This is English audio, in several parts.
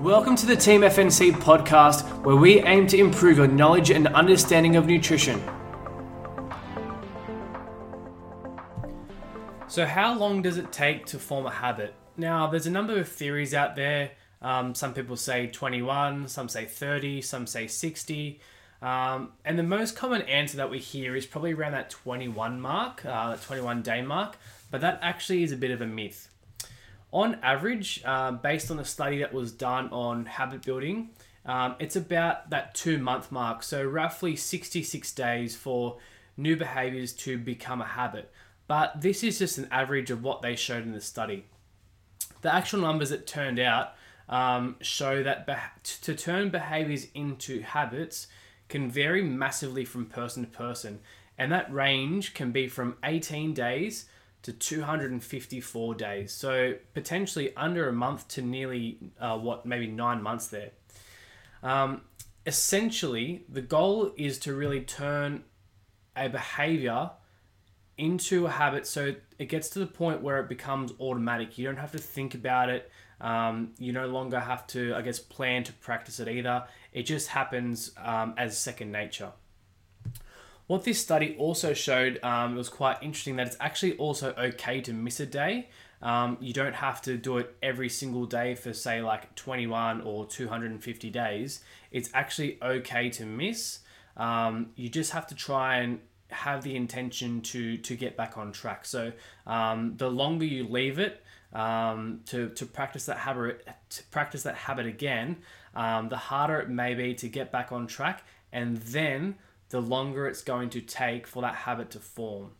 Welcome to the Team FNC podcast, where we aim to improve your knowledge and understanding of nutrition. So, how long does it take to form a habit? Now, there's a number of theories out there. Um, some people say 21, some say 30, some say 60. Um, and the most common answer that we hear is probably around that 21 mark, uh, that 21 day mark, but that actually is a bit of a myth. On average, uh, based on a study that was done on habit building, um, it's about that two month mark, so roughly 66 days for new behaviors to become a habit. But this is just an average of what they showed in the study. The actual numbers that turned out um, show that to turn behaviors into habits can vary massively from person to person, and that range can be from 18 days to 254 days. So potentially under a month to nearly uh, what maybe nine months there. Um, essentially, the goal is to really turn a behavior into a habit so it gets to the point where it becomes automatic. You don't have to think about it. Um, you no longer have to, I guess, plan to practice it either. It just happens um, as second nature. What this study also showed um, was quite interesting that it's actually also okay to miss a day. Um, you don't have to do it every single day for, say, like 21 or 250 days. It's actually okay to miss. Um, you just have to try and have the intention to to get back on track. So um, the longer you leave it um, to to practice that habit to practice that habit again, um, the harder it may be to get back on track, and then the longer it's going to take for that habit to form.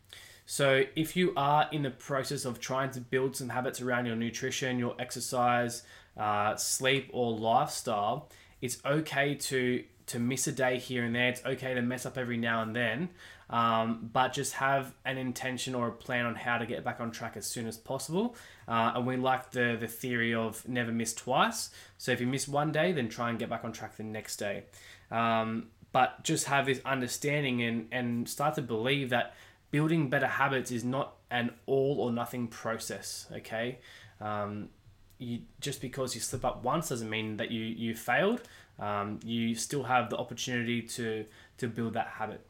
So if you are in the process of trying to build some habits around your nutrition, your exercise, uh, sleep, or lifestyle, it's okay to to miss a day here and there. It's okay to mess up every now and then, um, but just have an intention or a plan on how to get back on track as soon as possible. Uh, and we like the the theory of never miss twice. So if you miss one day, then try and get back on track the next day. Um, but just have this understanding and and start to believe that building better habits is not an all or nothing process. Okay. Um, you just because you slip up once doesn't mean that you you failed. Um, you still have the opportunity to to build that habit.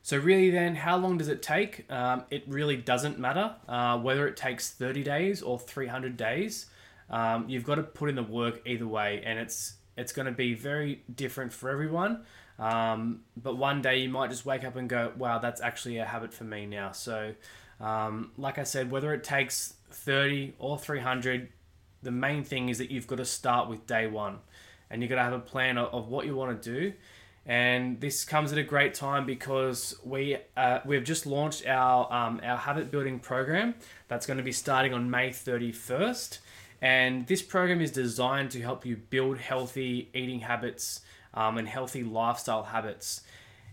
So really, then, how long does it take? Um, it really doesn't matter uh, whether it takes 30 days or 300 days. Um, you've got to put in the work either way, and it's it's going to be very different for everyone. Um, but one day you might just wake up and go, "Wow, that's actually a habit for me now." So, um, like I said, whether it takes 30 or 300, the main thing is that you've got to start with day one, and you've got to have a plan of, of what you want to do and this comes at a great time because we uh, we've just launched our um, our habit building program that's going to be starting on May 31st and this program is designed to help you build healthy eating habits um, and healthy lifestyle habits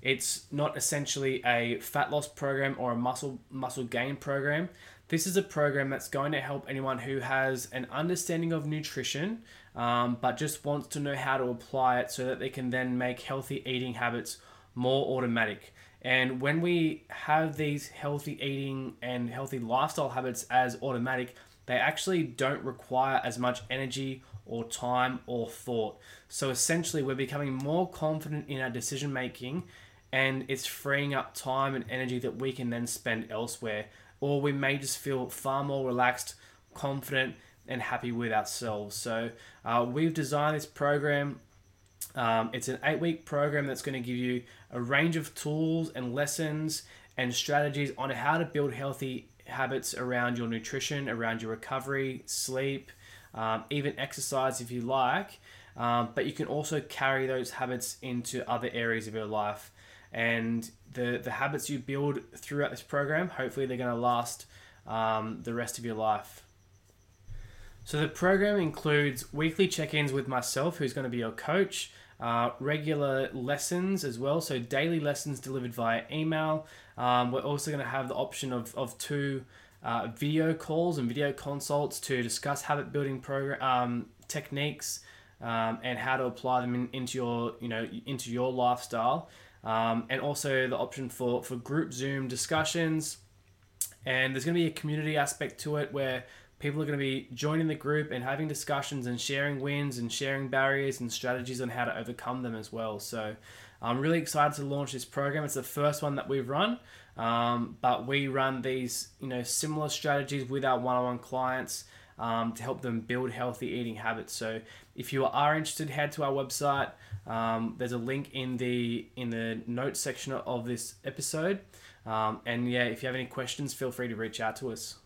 it's not essentially a fat loss program or a muscle muscle gain program this is a program that's going to help anyone who has an understanding of nutrition, um, but just wants to know how to apply it so that they can then make healthy eating habits more automatic. And when we have these healthy eating and healthy lifestyle habits as automatic, they actually don't require as much energy or time or thought. So essentially, we're becoming more confident in our decision making and it's freeing up time and energy that we can then spend elsewhere or we may just feel far more relaxed, confident, and happy with ourselves. So uh, we've designed this program. Um, it's an eight week program that's going to give you a range of tools and lessons and strategies on how to build healthy habits around your nutrition, around your recovery, sleep, um, even exercise if you like. Um, but you can also carry those habits into other areas of your life and the the habits you build throughout this program hopefully they're going to last um, the rest of your life so the program includes weekly check-ins with myself who's going to be your coach uh, regular lessons as well. So daily lessons delivered via email. Um, we're also going to have the option of, of two uh, video calls and video consults to discuss habit building program um, techniques um, and how to apply them in, into your you know into your lifestyle. Um, and also the option for, for group Zoom discussions. And there's going to be a community aspect to it where people are going to be joining the group and having discussions and sharing wins and sharing barriers and strategies on how to overcome them as well. So I'm really excited to launch this program. It's the first one that we've run, um, but we run these you know similar strategies with our one-on-one clients. Um, to help them build healthy eating habits. So, if you are interested, head to our website. Um, there's a link in the in the notes section of this episode. Um, and yeah, if you have any questions, feel free to reach out to us.